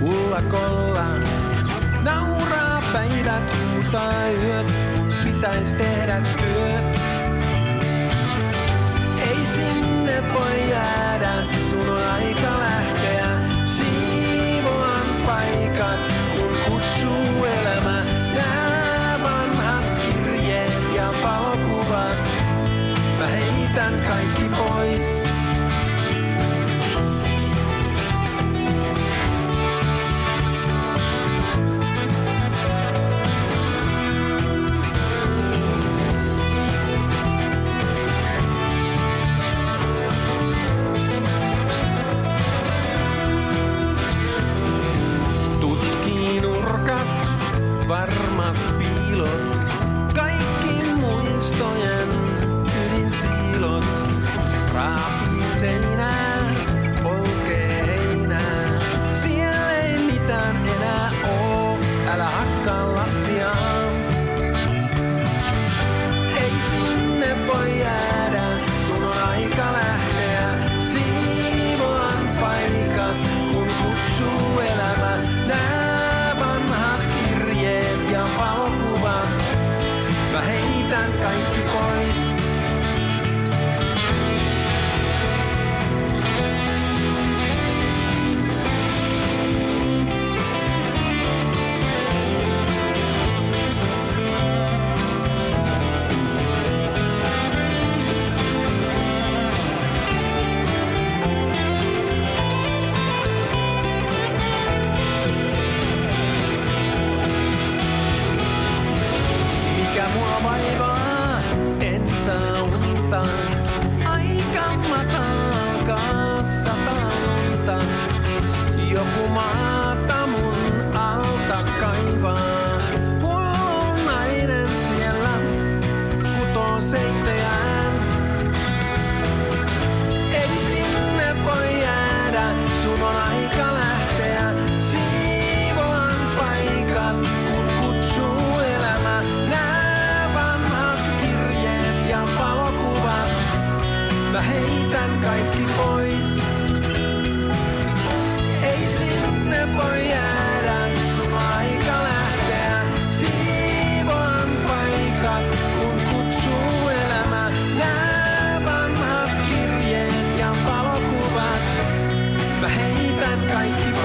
pullakolla. Nauraa päivät, mutta yöt, kun pitäis tehdä työt. Ei sinne voi jäädä. varmat piilot, kaikki muistojen ydinsiilot raapii seinään. heitän kaikki pois. Ei sinne voi jäädä, sun aika lähteä. Siivoan paikat, kun kutsuu elämä. Nää vanhat kirjeet ja valokuvat, mä heitän kaikki